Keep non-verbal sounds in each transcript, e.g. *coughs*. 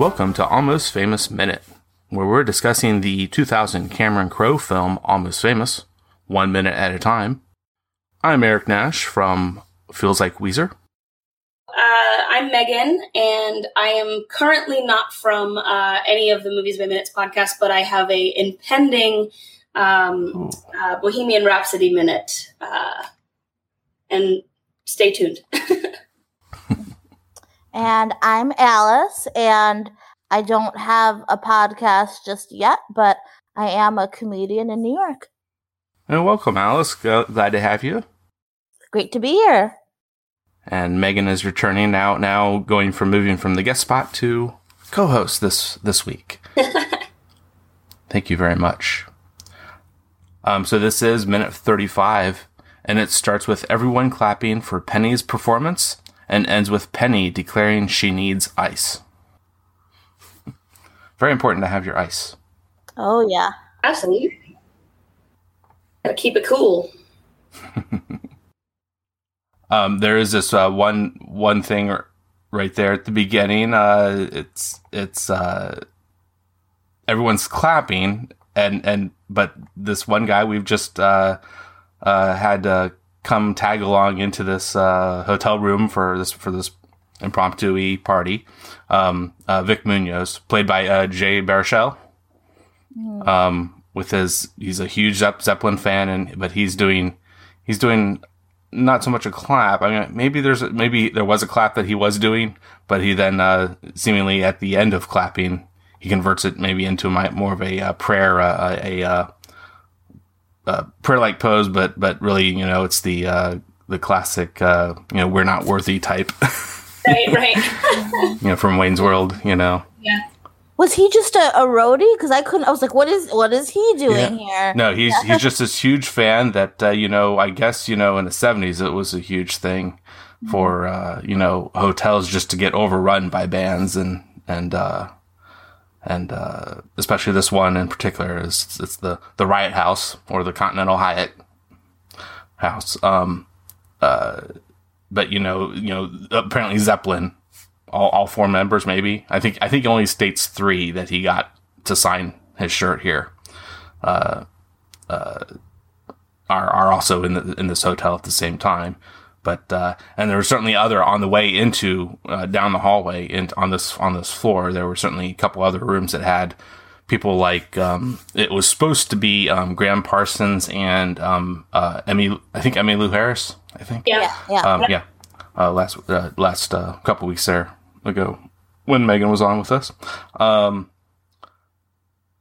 Welcome to Almost Famous Minute, where we're discussing the 2000 Cameron Crowe film Almost Famous, one minute at a time. I'm Eric Nash from Feels Like Weezer. Uh, I'm Megan, and I am currently not from uh, any of the Movies by Minutes podcast, but I have a impending um, uh, Bohemian Rhapsody minute. Uh, and stay tuned. *laughs* and I'm Alice, and I don't have a podcast just yet, but I am a comedian in New York. And welcome, Alice. Glad to have you. Great to be here. And Megan is returning now. Now going from moving from the guest spot to co-host this this week. *laughs* Thank you very much. Um, so this is minute thirty-five, and it starts with everyone clapping for Penny's performance and ends with Penny declaring she needs ice. Very important to have your ice. Oh, yeah. Absolutely. Gotta keep it cool. *laughs* um, there is this uh, one one thing right there at the beginning. Uh, it's it's uh, everyone's clapping and and but this one guy we've just uh, uh, had to come tag along into this uh, hotel room for this for this impromptu party. Um, uh, Vic Munoz, played by uh, Jay Baruchel, um, with his he's a huge Zeppelin fan, and but he's doing he's doing not so much a clap. I mean, maybe there's maybe there was a clap that he was doing, but he then uh, seemingly at the end of clapping, he converts it maybe into my, more of a uh, prayer, uh, a, a uh, prayer like pose, but but really, you know, it's the uh, the classic, uh, you know, we're not worthy type. *laughs* right, right. *laughs* you know, from Wayne's World, you know. Yeah. Was he just a, a roadie? Because I couldn't. I was like, "What is what is he doing yeah. here?" No, he's yeah. he's just this huge fan that uh, you know. I guess you know in the seventies it was a huge thing for uh, you know hotels just to get overrun by bands and and uh, and uh, especially this one in particular is it's the the Riot House or the Continental Hyatt House. Um, uh, but you know, you know, apparently Zeppelin, all, all four members, maybe. I think I think only states three that he got to sign his shirt here. Uh, uh, are are also in the in this hotel at the same time. But uh, and there were certainly other on the way into uh, down the hallway and on this on this floor. There were certainly a couple other rooms that had people like um, it was supposed to be um, Gram Parsons and um, uh, Emmy. I think Emmylou Harris. I think. Yeah, yeah, um, yeah. Uh, last uh, last uh, couple weeks there ago when Megan was on with us. Um,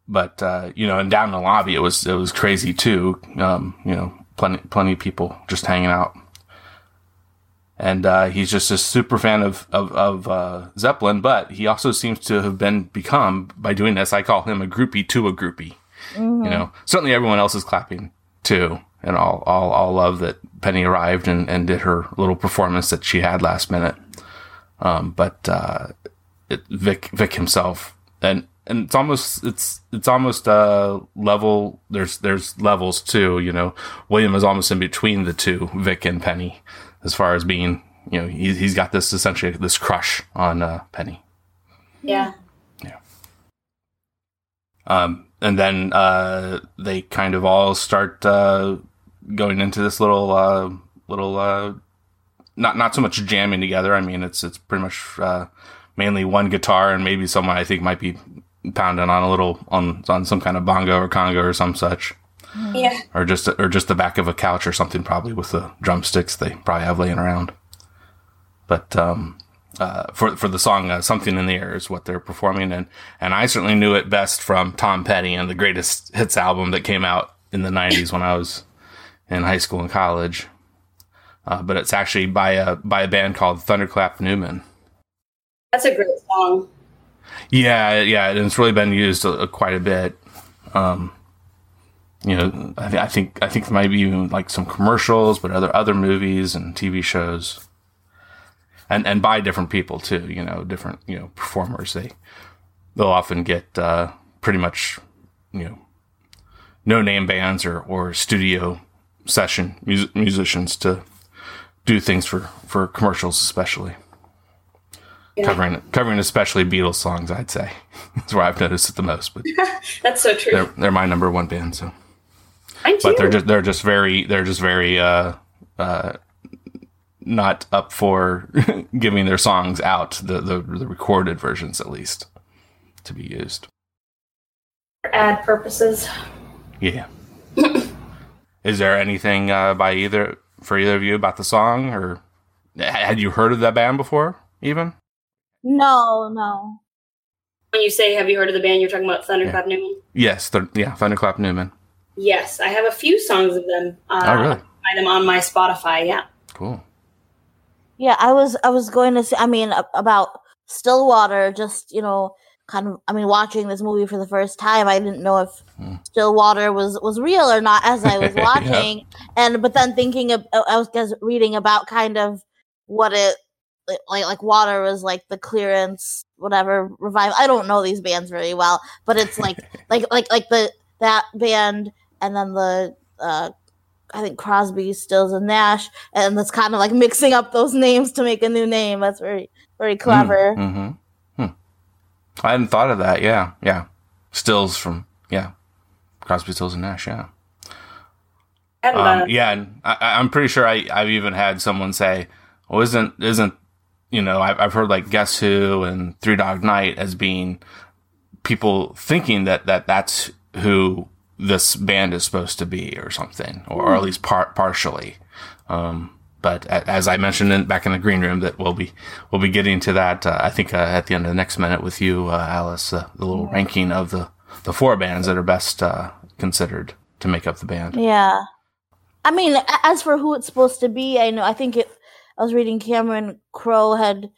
but uh, you know, and down in the lobby, it was it was crazy too. Um, you know, plenty plenty of people just hanging out and uh, he's just a super fan of of, of uh, Zeppelin. But he also seems to have been become by doing this. I call him a groupie to a groupie. Mm-hmm. You know, certainly everyone else is clapping too, and all all all love that Penny arrived and, and did her little performance that she had last minute. Um, but uh, it, Vic Vic himself and and it's almost it's it's almost uh level there's there's levels too you know william is almost in between the two vic and penny as far as being, you know, he, he's got this essentially this crush on uh, Penny. Yeah. Yeah. Um, and then uh, they kind of all start uh, going into this little uh, little uh, not not so much jamming together. I mean, it's it's pretty much uh, mainly one guitar and maybe someone I think might be pounding on a little on on some kind of bongo or conga or some such. Yeah. Or just or just the back of a couch or something, probably with the drumsticks they probably have laying around. But um, uh, for for the song uh, "Something in the Air" is what they're performing, and and I certainly knew it best from Tom Petty and the Greatest Hits album that came out in the '90s when I was in high school and college. Uh, but it's actually by a by a band called Thunderclap Newman. That's a great song. Yeah, yeah, and it's really been used a, a, quite a bit. Um, you know, I, th- I think I think there might be even like some commercials, but other other movies and TV shows, and and by different people too. You know, different you know performers. They they'll often get uh, pretty much you know no name bands or or studio session mus- musicians to do things for for commercials, especially. Yeah. Covering covering especially Beatles songs, I'd say. *laughs* That's where I've noticed it the most. But *laughs* That's so true. they're they're my number one band, so. But they're just they're just very they're just very uh uh not up for *laughs* giving their songs out the, the the recorded versions at least to be used For ad purposes. yeah *coughs* is there anything uh by either for either of you about the song or had you heard of that band before even No, no. When you say, "Have you heard of the band?" You're talking about Thunderclap Newman. yes th- yeah thunderclap newman Yes, I have a few songs of them. Uh, Oh, really? I find them on my Spotify. Yeah. cool Yeah, I was I was going to say I mean about Stillwater just, you know, kind of I mean watching this movie for the first time, I didn't know if Hmm. Stillwater was was real or not as I was *laughs* Yeah. watching. And but then thinking of I was just reading about kind of what it like like water was like the clearance whatever revival. I don't know these bands very well, but it's like *laughs* like like like the that band and then the uh I think Crosby, Stills, and Nash, and that's kind of like mixing up those names to make a new name. That's very, very clever. mm-hmm. hmm. i hadn't thought of that yeah yeah stills from yeah crosby stills and nash yeah And, uh, Um, yeah, and I, I- I'm pretty sure I, I've even had someone say, "Well, isn't isn't you know I've, I've heard like Guess Who and Three Dog Night as being people thinking that that that's who this band is supposed to be or something, or, or at least par- partially." Um, but as I mentioned in, back in the green room, that we'll be we'll be getting to that. Uh, I think uh, at the end of the next minute with you, uh, Alice, uh, the little ranking of the the four bands that are best uh, considered to make up the band. Yeah. I mean, as for who it's supposed to be, I know. I think it. I was reading Cameron Crowe had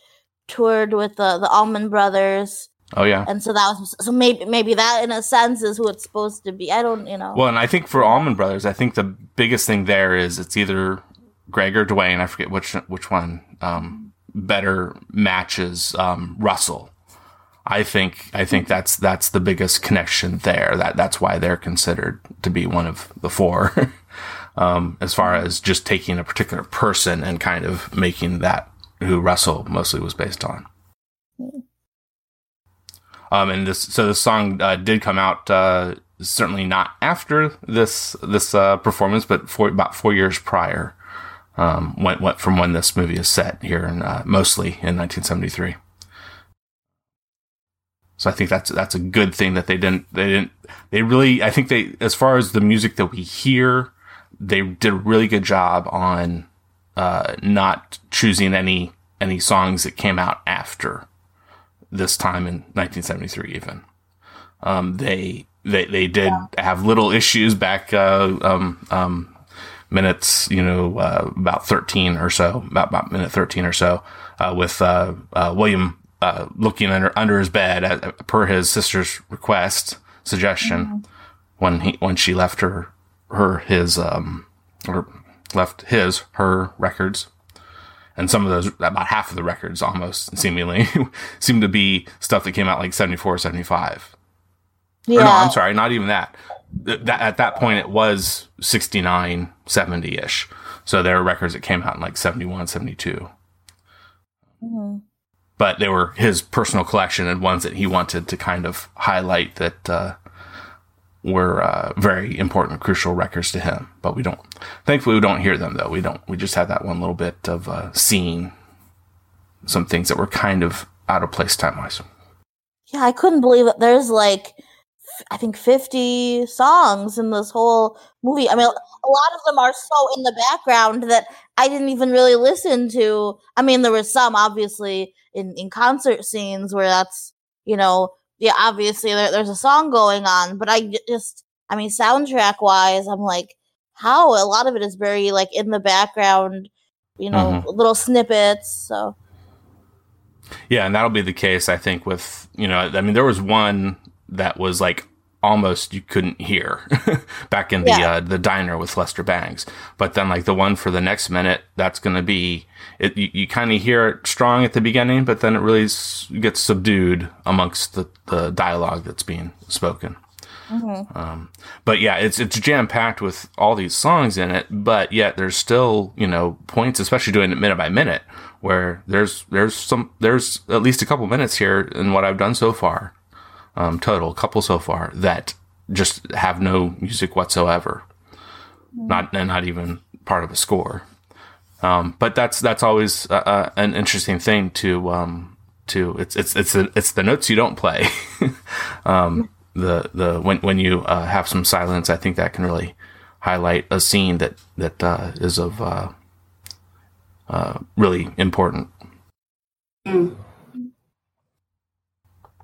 toured with the the Allman Brothers, Oh yeah. and so that was so maybe maybe that in a sense is who it's supposed to be. I don't, you know. Well, and I think for Allman Brothers, I think the biggest thing there is it's either Gregg or Duane. I forget which which one um, better matches um, Russell. I think I think that's that's the biggest connection there. That that's why they're considered to be one of the four. *laughs* um, as far as just taking a particular person and kind of making that who Russell mostly was based on. Um, and this, so the song uh, did come out uh, certainly not after this this uh, performance, but for about four years prior. Um, went went from when this movie is set here, in, uh, mostly in 1973. So I think that's that's a good thing that they didn't they didn't they really I think they as far as the music that we hear, they did a really good job on uh, not choosing any any songs that came out after this time in 1973 even. Um, they they they did have little issues back uh, um, um, minutes you know uh, about 13 or so about about minute 13 or so uh, with uh, uh, William uh, looking under under his bed at, per his sister's request suggestion when he when she left her her his um or left his her records and some of those about half of the records almost seemingly *laughs* seem to be stuff that came out like 74 75 yeah. or no i'm sorry not even that Th- that at that point it was 69 70ish so there are records that came out in like 71 72 Mhm. but they were his personal collection and ones that he wanted to kind of highlight that uh, were uh, very important, crucial records to him. But we don't, thankfully, we don't hear them though. We don't. We just have that one little bit of uh, seeing some things that were kind of out of place time wise. Yeah, I couldn't believe it. There's like, I think 50 songs in this whole movie. I mean, a lot of them are so in the background that I didn't even really listen to. I mean, there were some obviously in, in concert scenes where that's, you know, yeah, obviously there, there's a song going on, but I just, I mean, soundtrack wise, I'm like, how? A lot of it is very like in the background, you know, mm-hmm. little snippets. So, Yeah, and that'll be the case, I think, with, you know, I mean, there was one that was like almost you couldn't hear *laughs* back in the Yeah. uh, the diner with Lester Bangs. But then like the one for the next minute, that's going to be it you, you kind of hear it strong at the beginning, but then it really s- gets subdued amongst the, the dialogue that's being spoken. Mhm. Um, but yeah, it's it's jam packed with all these songs in it, but yet there's still you know points, especially doing it minute by minute, where there's there's some there's at least a couple minutes here in what I've done so far, um, total couple so far that just have no music whatsoever, not not even part of a score. Um, but that's that's always uh, uh, an interesting thing to um, to it's it's it's the, it's the notes you don't play. *laughs* um, the the when when you uh, have some silence, I think that can really highlight a scene that that uh, is of uh, uh, really important. Mm.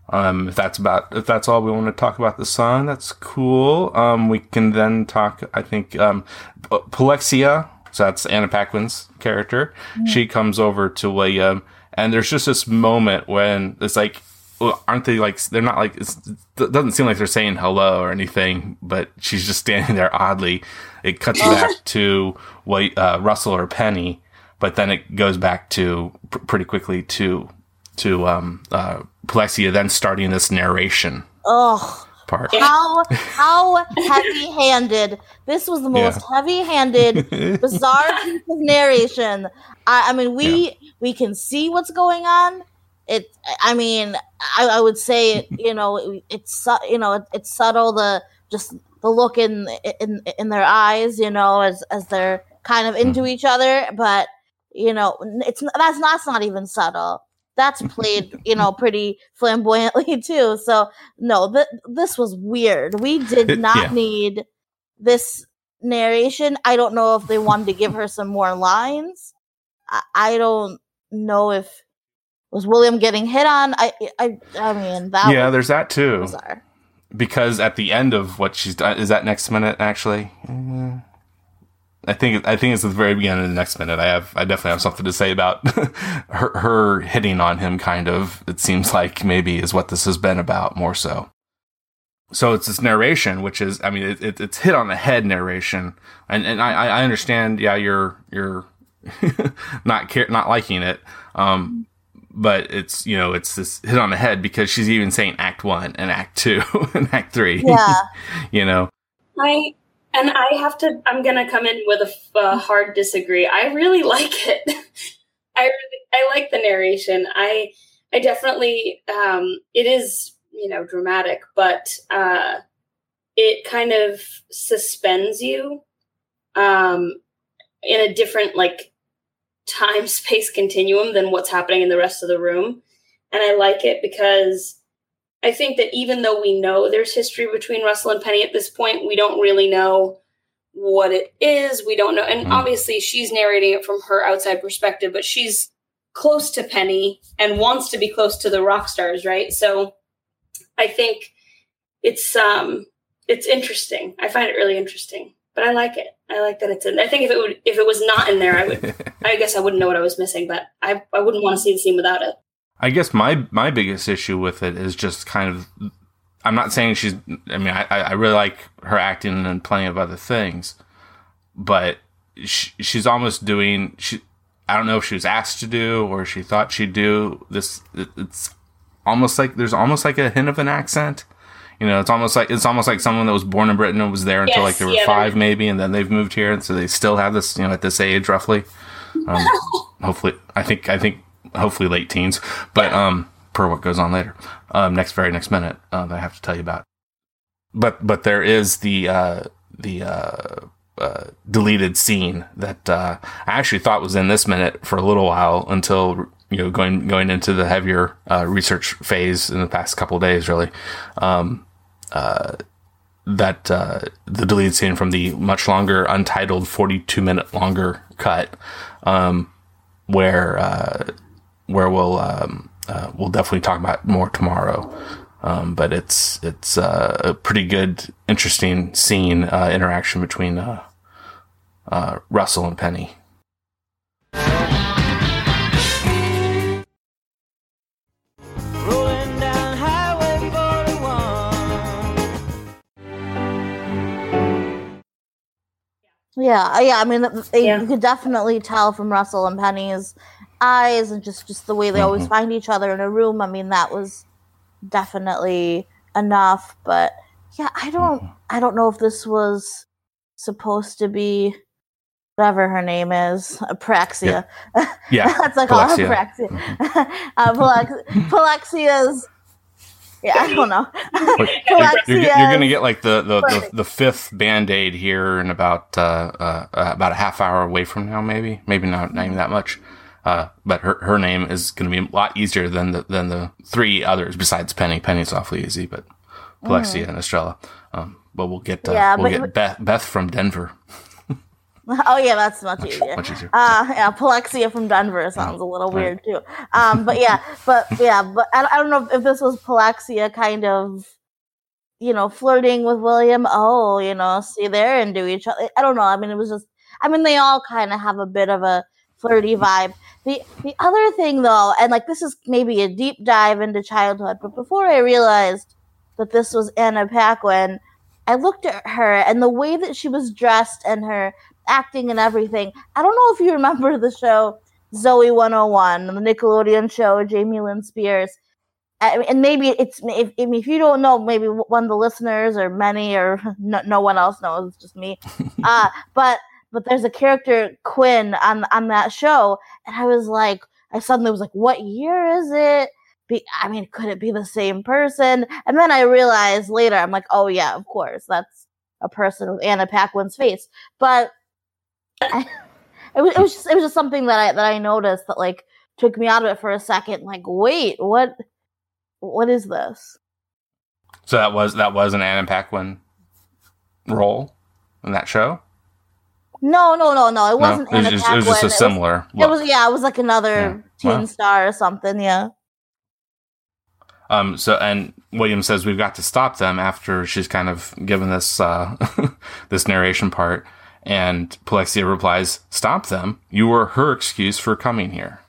Um, if that's about if that's all we want to talk about the song, that's cool. Um, we can then talk. I think um, Polexia, so that's Anna Paquin's character. She comes over to William, and there's just this moment when it's like, well, aren't they like? They're not like. It's, it doesn't seem like they're saying hello or anything, but she's just standing there oddly. It cuts back to Wait, uh, Russell or Penny, but then it goes back to pr- pretty quickly to to um, uh, Plexia then starting this narration Ugh. part. How how heavy handed. This was the most heavy handed, *laughs* bizarre piece of narration. I, I mean, we we can see what's going on. It. I mean, I, I would say it, you know it, it's you know it, it's subtle. The just the look in in in their eyes. You know, as as they're kind of into each other, but you know, it's that's not, that's not even subtle. That's played, *laughs* you know, pretty flamboyantly *laughs* too. So no, th- this was weird. We did It- not yeah. need this narration. I don't know if they wanted to give her some more lines. I, I don't know if was William getting hit on. I I I mean that yeah, there's that too. bizarre. Because at the end of what she's done, is that next minute actually? Mm, I think I think it's at the very beginning of the next minute. I have I definitely have something to say about *laughs* her, her hitting on him. Kind of, it seems like maybe is what this has been about more so. So it's this narration, which is, I mean, it, it, it's hit on the head narration, and and I, I understand, yeah, you're you're *laughs* not care, not liking it, um, but it's you know it's this hit on the head because she's even saying Act One and Act Two *laughs* and Act Three, Yeah. you know, I and I have to. I'm gonna come in with a hard disagree. I really *laughs* like it. I really, I like the narration. I I definitely. Um, it is you know dramatic, but uh, it kind of suspends you um, in a different like time *laughs* space continuum than what's happening in the rest of the room, and I like it because I think that even though we know there's history between Russell and Penny at this point, we don't really know what it is. We don't know. And Mm. obviously, she's narrating it from her outside perspective, but she's close to Penny and wants to be close to the rock stars, right? So I think it's um it's interesting. I find it really interesting. But I like it. I like that it's in. I think if it would if it was not in there, I would *laughs* I guess I wouldn't know what I was missing, but I I wouldn't want to see the scene without it. I guess my my biggest issue with it is just kind of. I'm not saying she's. I mean, I I really like her acting and plenty of other things, but she, she's almost doing. She. I don't know if she was asked to do or she thought she'd do this. It, it's almost like there's almost like a hint of an accent. You know, it's almost like it's almost like someone that was born in Britain and was there until Yes, like they were yeah, five, maybe, and then they've moved here, and so they still have this. You know, at this age, roughly. Um, *laughs* hopefully, I think I think hopefully late teens, but um, per what goes on later, um, next very next minute, um, that I have to tell you about. But but there is the uh, the uh, uh, deleted scene that uh, I actually thought was in this minute for a little while until you know going going into the heavier uh, research phase in the past couple days, really. Um, uh, that uh, the deleted scene from the much longer, untitled, forty-two minute longer cut, um, where uh, where we'll um, uh, we'll definitely talk about more tomorrow. Um, but it's it's uh, a pretty good, interesting scene uh, interaction between uh, uh, Russell and Penny. Rolling down Highway 41. Yeah, uh, yeah. I mean, Yeah. you could definitely tell from Russell and Penny's eyes, and just just the way they always find each other in a room. I mean, that was definitely enough. But Yeah, I don't Mhm. I don't know if this was supposed to be whatever her name is, Apraxia. Yeah, *laughs* That's like all Polexia. Apraxia. *laughs* uh, Palex- Polexia's Yeah, I don't know. *laughs* You're, you're, going to get like the the, the, the fifth band aid here in about uh, uh, uh, about a half hour away from now, maybe maybe not, not even that much. Uh, but her her name is going to be a lot easier than the than the three others besides Penny. Penny's awfully easy, but Polexia and Estrella. Um, but we'll get uh, Yeah, we'll but- get Beth Beth from Denver. *laughs* oh yeah, that's much easier. Much easier. Uh, yeah, Polexia from Denver sounds a little weird too. Um, but yeah, *laughs* but yeah, but I, I don't know if this was Polexia kind of, you know, flirting with William. Oh, you know, see, there and do each other. I don't know. I mean, it was just. I mean, they all kind of have a bit of a flirty vibe. The the other thing though, and like this is maybe a deep dive into childhood, but before I realized that this was Anna Paquin, I looked at her and the way that she was dressed and her acting and everything. I don't know if you remember the show Zoey 101, the Nickelodeon show, Jamie Lynn Spears. And maybe it's if, if you don't know, maybe one of the listeners or many or *laughs* no, no one else knows, it's just me. *laughs* uh, but but there's a character Quinn on on that show, and I was like, I suddenly was like, what year is it? Be, I mean, could it be the same person? And then I realized later, I'm like, oh yeah, of course, that's a person with Anna Paquin's face. But I, *laughs* it was it was just, it was just something that I that I noticed that like took me out of it for a second. Like, wait, what? What is this? So that was that was an Anna Paquin role in that show. No, no, no, no. It wasn't no, it was, just, it was just a similar. It was yeah, it was like another Yeah. teen Wow. star or something. Yeah. Um, so, and William says we've got to stop them after she's kind of given this, uh, *laughs* this narration part. And Polexia replies, stop them. You were her excuse for coming here.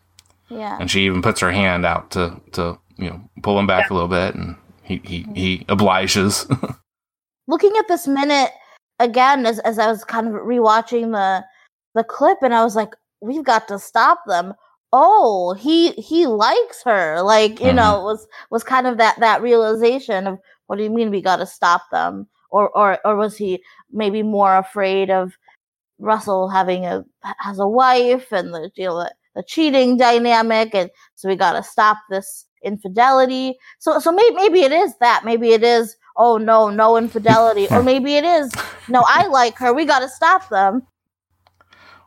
Yeah. And she even puts her hand out to, to, you know, pull him back a little bit. And he, he, he obliges. *laughs* Looking at this minute again as as I was kind of rewatching the the clip and I was like, we've got to stop them. Oh, he he likes her. Like, you know, mm-hmm. it was was kind of that that realization of what do you mean we got to stop them? Or or or was he maybe more afraid of Russell having a has a wife and the you know the, the cheating dynamic and so we got to stop this infidelity. So so maybe maybe it is that. Maybe it is oh no, no infidelity *laughs* or maybe it is no, I like her. We got to stop them.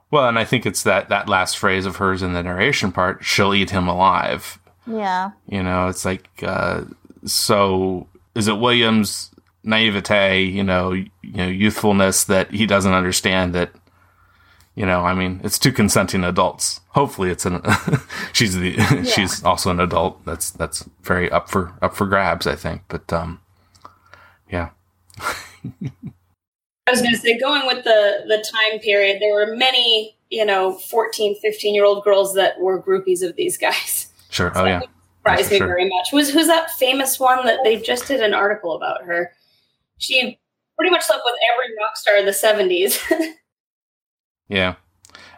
well, and I think it's that, that last phrase of hers in the narration part, she'll eat him alive. Yeah. You know, it's like, uh, so is it Williams' naivete, you know, you know, youthfulness that he doesn't understand that, you know, I mean, it's two consenting adults. Hopefully it's an, *laughs* she's the, *laughs* she's also an adult. That's, that's very up for, up for grabs, I think. But, um, yeah. *laughs* I was going to say, going with the the time period, there were many, you know, 14, 15 year old girls that were groupies of these guys. Sure. Oh, yeah. *laughs* Surprised me sure. very much. Who's who's that famous one that they just did an article about her? She pretty much slept with every rock star in the seventies. *laughs* Yeah,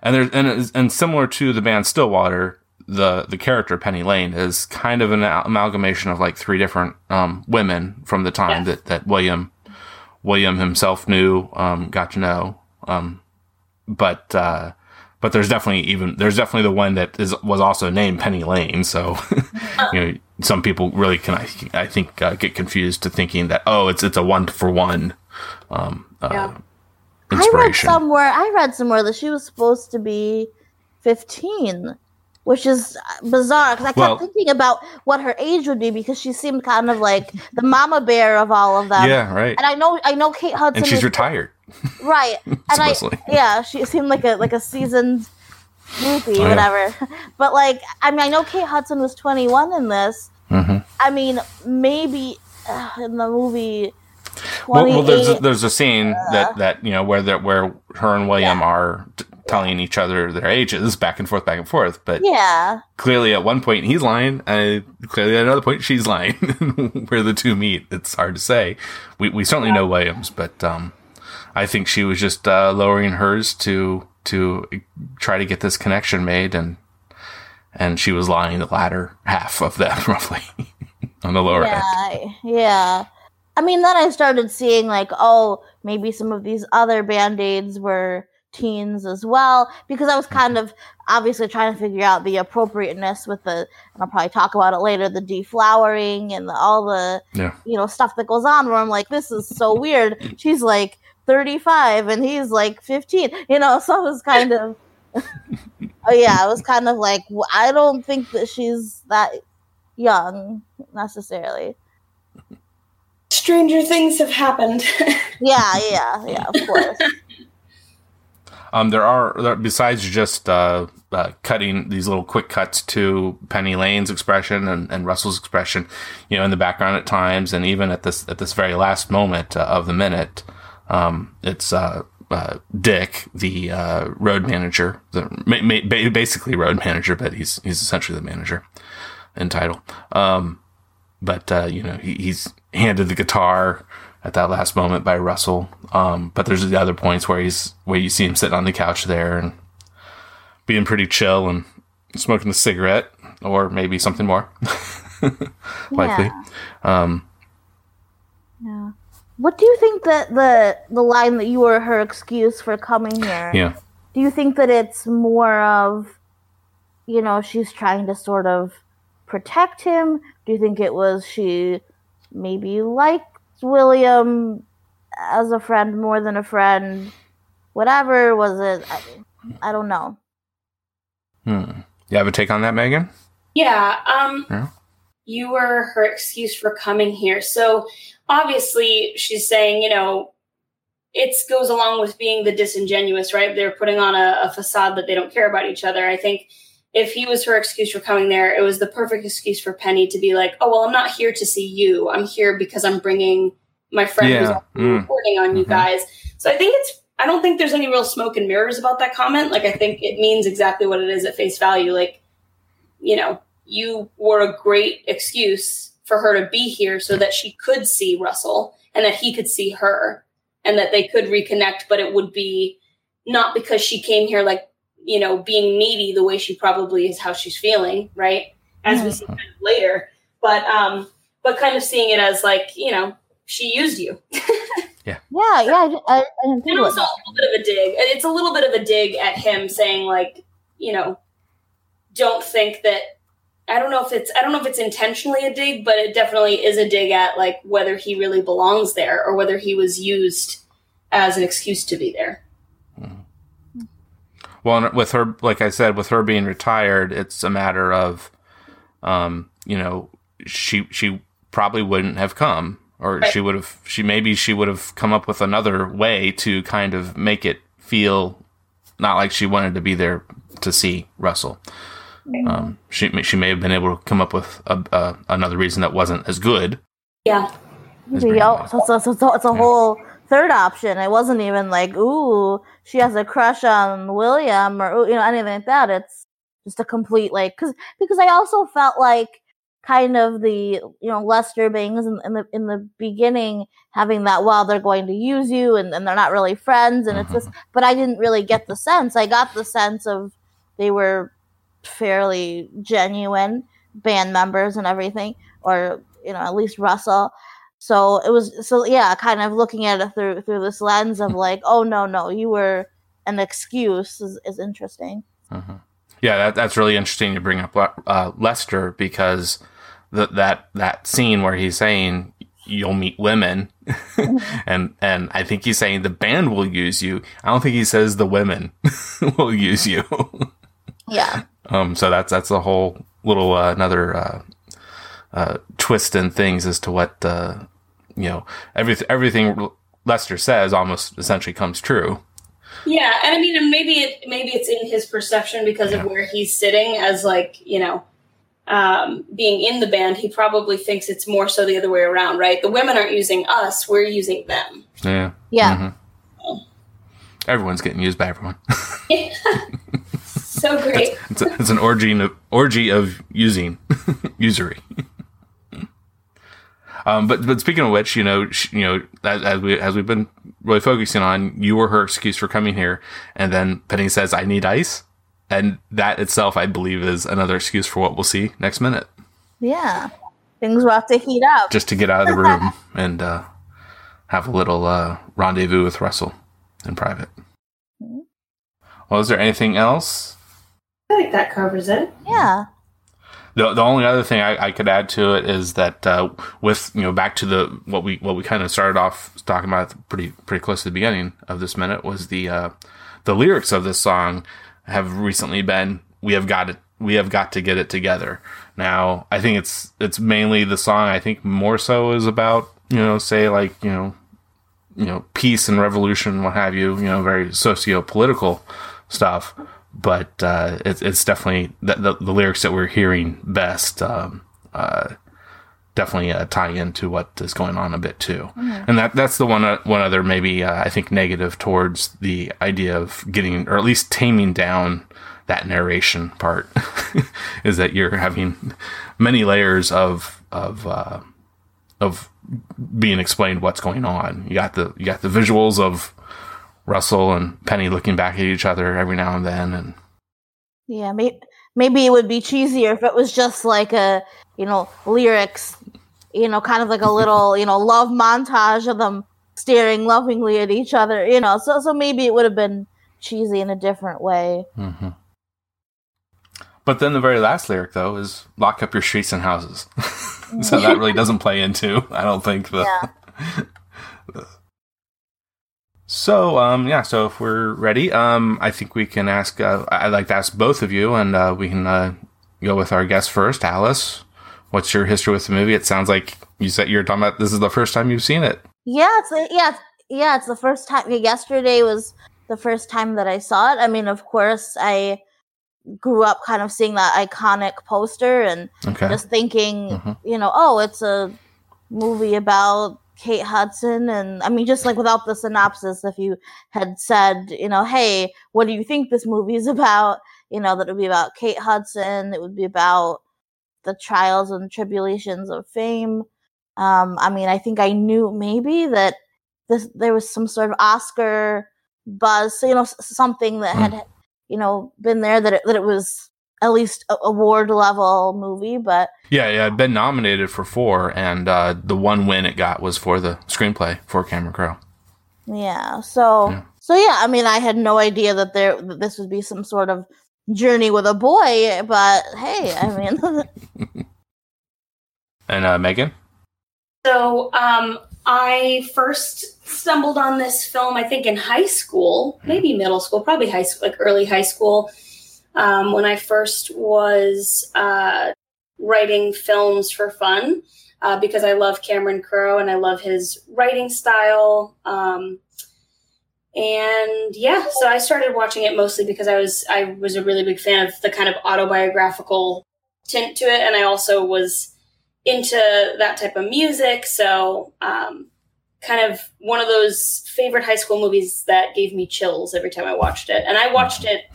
and there's and and similar to the band Stillwater, the the character Penny Lane is kind of an amalgamation of like three different um, women from the time Yes. that that William William himself knew, um, got to know. Um, but uh, but there's definitely even there's definitely the one that is was also named Penny Lane. So *laughs* you know some people really can I, I think uh, get confused to thinking that oh it's it's a one for one um, uh, I read somewhere I read somewhere that she was supposed to be 15, which is bizarre because I kept Well- thinking about what her age would be because she seemed kind of like the mama bear of all of them. yeah, right. And I know I know Kate Hudson And she's was- retired. *laughs* right. And I yeah, she seemed like a like a seasoned groupie, Oh, yeah. whatever. *laughs* But like I mean I know Kate Hudson was 21 in this. hmm I mean maybe uh, in the movie Well, well, there's a, there's a scene that that you know where that where her and William are t- telling each other their ages back and forth, back and forth. But yeah. clearly, at one point he's lying, and clearly at another point she's lying. *laughs* where the two meet, it's hard to say. We we certainly know Williams, but um, I think she was just uh, lowering hers to to try to get this connection made, and and she was lying the latter half of that *laughs* roughly on the lower end. Yeah, yeah. I mean, then I started seeing like, oh, maybe some of these other band aids were teens as well, because I was kind of obviously trying to figure out the appropriateness with the, and I'll probably talk about it later, the deflowering and the, all the, Yeah. you know, stuff that goes on where I'm like, this is so weird. She's like 35 and he's like 15, you know, *laughs* so it was kind of, *laughs* oh yeah, it was kind of like, I don't think that she's that young necessarily. Stranger things have happened. *laughs* Yeah, yeah, yeah, of course. Um, there are besides just uh, uh, cutting these little quick cuts to Penny Lane's expression and, and Russell's expression, you know, in the background at times, and even at this at this very last moment uh, of the minute, um, it's uh, uh, Dick, the road manager, the basically road manager, but he's he's essentially the manager in title. Um, but you know, he, he's handed the guitar at that last moment by Russell. Um, but there's the other points where he's where you see him sitting on the couch there and being pretty chill and smoking a cigarette or maybe something more *laughs* likely. Yeah. Um, Yeah. What do you think that the the line that you were her excuse for coming here? yeah. Do you think that it's more of, you know, she's trying to sort of protect him? Do you think it was she maybe liked William as a friend more than a friend? Whatever was it? I, I don't know. Hmm. You have a take on that, Megan? Yeah. Um, Yeah. You were her excuse for coming here. So obviously, she's saying, you know, it goes along with being the disingenuous, right? They're putting on a, a facade that they don't care about each other. I think if he was her excuse for coming there, it was the perfect excuse for Penny to be like, oh, well, I'm not here to see you. I'm here because I'm bringing my friend who's Yeah. also Mm. reporting on you Mhm. guys. So I think it's, I don't think there's any real smoke and mirrors about that comment. Like, I think it means exactly what it is at face value. Like, you know, you were a great excuse for her to be here so that she could see Russell and that he could see her and that they could reconnect, but it would be not because she came here like, you know, being needy the way she probably is how she's feeling, right? As we see kind of later. But um but kind of seeing it as like, you know, she used you. *laughs* Yeah, yeah, I, I, I And about also a little bit of a dig. It's a little bit of a dig at him saying like, you know, don't think that I don't know if it's I don't know if it's intentionally a dig, but it definitely is a dig at like whether he really belongs there or whether he was used as an excuse to be there. Well, with her, like I said, with her being retired, it's a matter of, um, you know, she she probably wouldn't have come, or Right. she would have. She maybe she would have come up with another way to kind of make it feel not like she wanted to be there to see Russell. Um, she may- she may have been able to come up with a, a, another reason that wasn't as good. Yeah. It's Maybe, very oh, so, so, so, so it's a Yeah. Third option. It wasn't even like, ooh, she has a crush on William or you know anything like that. It's just a complete like because because I also felt like kind of the you know Lester Bangs in, in the in the beginning having that well they're going to use you and, and they're not really friends and it's just mm-hmm. but I didn't really get the sense. I got the sense of they were fairly genuine band members and everything, or you know at least Russell. So it was so yeah, kind of looking at it through through this lens of like, oh no no, you were an excuse is, is interesting. Mhm. Yeah, that, that's really interesting to bring up uh, Lester because the, that that scene where he's saying you'll meet women, *laughs* and and I think he's saying the band will use you. I don't think he says the women *laughs* will use you. Yeah, um, so that's that's a whole little uh, another uh, uh, twist in things as to what uh, you know everything everything Lester says almost essentially comes true. Yeah, and I mean, maybe it maybe it's in his perception because Yeah. of where he's sitting as like you know, um, being in the band. He probably thinks it's more so the other way around, right? The women aren't using us; we're using them. Yeah. yeah. Mhm. Everyone's getting used by everyone. *laughs* *laughs* so great. It's, a, it's an orgy of, orgy of using *laughs* usury. Um, but but speaking of which, you know, sh- you know, as, as we as we've been really focusing on, you were her excuse for coming here, and then Penny says, "I need ice," and that itself, I believe, is another excuse for what we'll see next minute. Yeah. things will have to heat up. just to get out of the room *laughs* and uh, have a little uh, rendezvous with Russell in private. Mhm. Well, is there anything else? I think that covers it. Yeah. The, the only other thing I, I could add to it is that uh, with you know back to the what we what we kind of started off talking about pretty pretty close to the beginning of this minute was the uh, the lyrics of this song have recently been we have got it we have got to get it together. Now I think it's it's mainly the song I think more so is about you know say like you know you know peace and revolution what have you you know very socio political stuff but uh, it's it's definitely the, the, the lyrics that we're hearing best um, uh, definitely uh, tie into what is going on a bit too, and that that's the one uh, one other maybe uh, I think negative towards the idea of getting or at least taming down that narration part *laughs* is that you're having many layers of of uh, of being explained what's going on. You got the you got the visuals of Russell and Penny looking back at each other every now and then, and Yeah, maybe maybe it would be cheesier if it was just like a you know lyrics, you know, kind of like a *laughs* little you know love montage of them staring lovingly at each other, you know. So so maybe it would have been cheesy in a different way. hmm But then the very last lyric, though, is "lock up your streets and houses." *laughs* so that really *laughs* doesn't play into, I don't think. The, Yeah. So um, yeah, so if we're ready, um, I think we can ask. Uh, I'd like to ask both of you, and uh, we can uh, go with our guest first, Alice. What's your history with the movie? It sounds like you said you're talking about this is the first time you've seen it. Yeah, it's the, yeah, it's, yeah. It's the first time. Yesterday was the first time that I saw it. I mean, of course, I grew up kind of seeing that iconic poster and Okay. just thinking, Mhm. you know, oh, it's a movie about Kate Hudson. And I mean, just like without the synopsis, if you had said, you know, hey, what do you think this movie is *laughs* about? You know, that it would be about Kate Hudson, it would be about the trials and tribulations of fame. Um, I mean, I think I knew maybe that this there was some sort of Oscar buzz, so, you know, something that had, you know, been there that it, that it was at least award level movie, but Yeah, yeah, it'd been nominated for four, and uh, the one win it got was for the screenplay for Cameron Crowe. yeah. So Yeah. so yeah, I mean, I had no idea that there that this would be some sort of journey with a boy, but hey, I mean, *laughs* And uh, Megan, So um, I first stumbled on this film, I think, in high school, maybe middle school, probably high school, like early high school, um, when I first was uh, writing films for fun uh, because I love Cameron Crowe and I love his writing style. Um, and yeah, so I started watching it mostly because I was I was a really big fan of the kind of autobiographical tint to it, and I also was into that type of music. So, um, kind of one of those favorite high school movies that gave me chills every time I watched it. And I watched it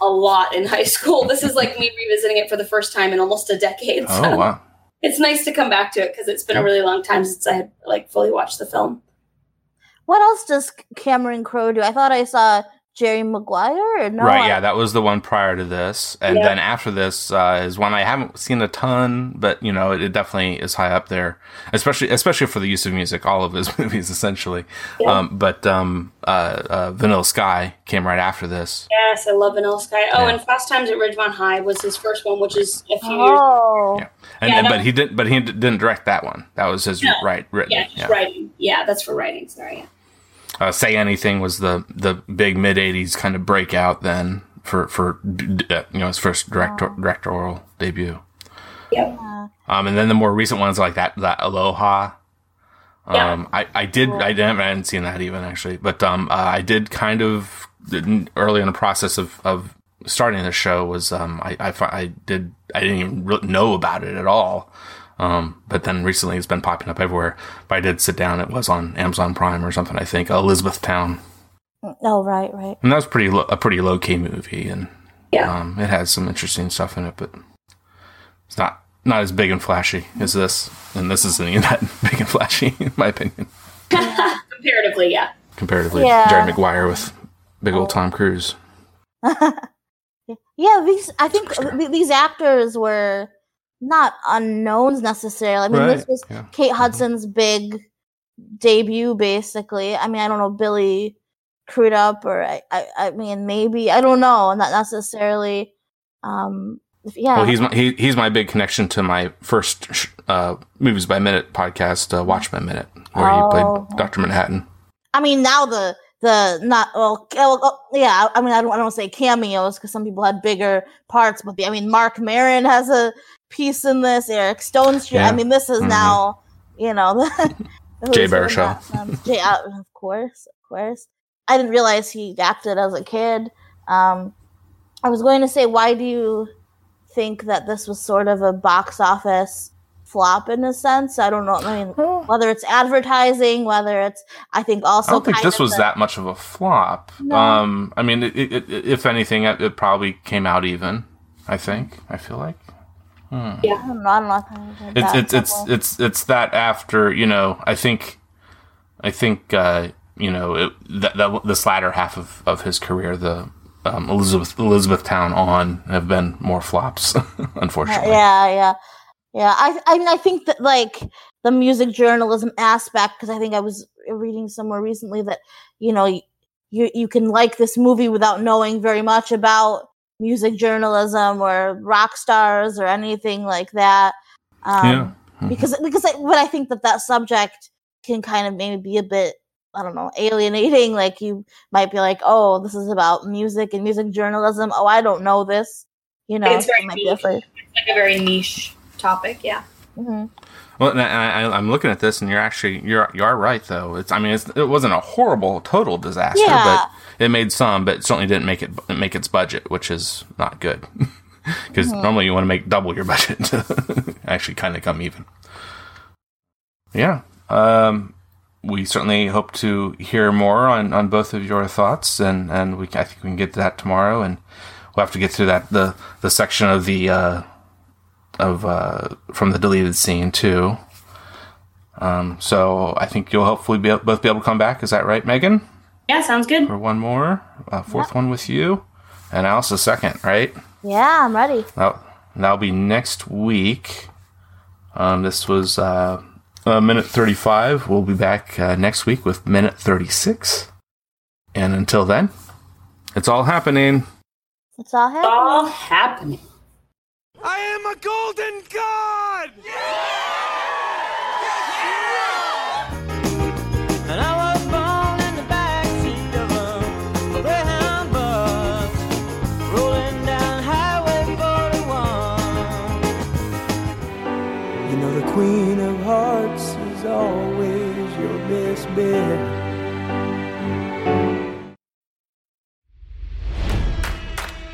a lot in high school. This is like me revisiting it for the first time in almost a decade. Oh, so oh wow, it's nice to come back to it because it's been a really long time since I had like fully watched the film. what else does Cameron Crowe do? I thought I saw Jerry Maguire. Or no, right? I- Yeah, that was the one prior to this, and Yeah. then after this uh, is one I haven't seen a ton, but you know, it, it definitely is high up there, especially especially for the use of music. All of his *laughs* movies, essentially. Yeah. Um, but um, uh, uh, Vanilla Sky came right after this. Yes, I love Vanilla Sky. Oh, Yeah. and Fast Times at Ridgemont High was his first one, which is a few years. Oh, Yeah. And, Yeah, and- that- but he didn't. But he d- didn't direct that one. That was his No. right written. Yeah, just writing. Yeah, that's for writing. Sorry. Uh, Say Anything was the the big mid '80s kind of breakout then for for uh, you know his first director, directorial debut. Yep. yeah. Um, and then the more recent ones like that that Aloha. Yeah. Um, I, I did I didn't I hadn't seen that even actually, but um, uh, I did kind of early in the process of, of starting the show was um, I, I I did I didn't even know about it at all. Um, but then recently it's been popping up everywhere. But I did sit down. It was on Amazon Prime or something. I think Elizabethtown, Oh, right, right. and that was pretty lo- a pretty low key movie, and Yeah. um, it has some interesting stuff in it, but it's not not as big and flashy as this. And this isn't even *laughs* that big and flashy, in my opinion, *laughs* Comparatively, yeah. comparatively. Yeah. Jerry Maguire with big old Tom Cruise. *laughs* yeah, these I think th- these actors were not unknowns necessarily. I mean, Right, this was yeah. Kate Mhm. Hudson's big debut, basically. I mean, I don't know Billy Crudup, or I, I, I mean, maybe I don't know, not necessarily. Um, yeah, Well, he's my, he, he's my big connection to my first sh- uh, movies by minute podcast, uh, Watch by Minute, where he Oh, played. Doctor Manhattan. I mean, now the the not well, well, oh, yeah. I mean, I don't, I don't say cameos because some people had bigger parts, but the, I mean, Marc Maron has a piece in this. Eric Stonestreet. Yeah. I mean, this is Mhm. now, you know, *laughs* the, Jay who's in Baruchel. that. Jay, uh, of course, of course. I didn't realize he acted as a kid. Um, I was going to say, why do you think that this was sort of a box office flop in a sense? I don't know. I mean, whether it's advertising, whether it's, I think also. I don't think kind this was the- that much of a flop. No. Um, I mean, it, it, it, if anything, it, it probably came out even. I think. I feel like I don't know. I don't know. if I heard it's that it's it's it's it's that after you know. I think, I think uh, you know it, that, that this latter half of, of his career, the um, Elizabeth Elizabethtown on, have been more flops, *laughs* unfortunately. yeah, yeah, yeah. I, I mean, I think that like the music journalism aspect, because I think I was reading somewhere recently that you know you you can like this movie without knowing very much about music journalism or rock stars or anything like that. Um, Yeah. Mhm. because because I, but I think that that subject can kind of maybe be a bit I don't know alienating. Like you might be like, oh, this is about music and music journalism. Oh, I don't know this. You know, It's very it might be niche. different. like a very niche topic. Yeah. hmm Well, and I, I, I'm looking at this, and you're actually you're you are right though. It's I mean it's, it wasn't a horrible total disaster, Yeah. but it made some, but it certainly didn't make it make its budget, which is not good. *laughs* Because Mm-hmm. normally you want to make double your *laughs* budget to actually kind of come even. Yeah, um, we certainly hope to hear more on, on both of your thoughts, and and we I think we can get to that tomorrow, and we'll have to get through that the the section of the. Uh, of uh, from the deleted scene too. Um, so I think you'll hopefully be, both be able to come back. Is that right, Megan? Yeah, sounds good. For one more, uh, fourth one with you, and Alice a second, right? Yeah, I'm ready. That that'll be next week. Um, this was uh, uh, minute thirty-five. We'll be back uh, next week with minute thirty-six. And until then, it's all happening. It's all happening. All happening. I am a golden god! And I was born in the backseat of a Greyhound bus, rolling down Highway 41. You know the Queen of Hearts is always your best bet.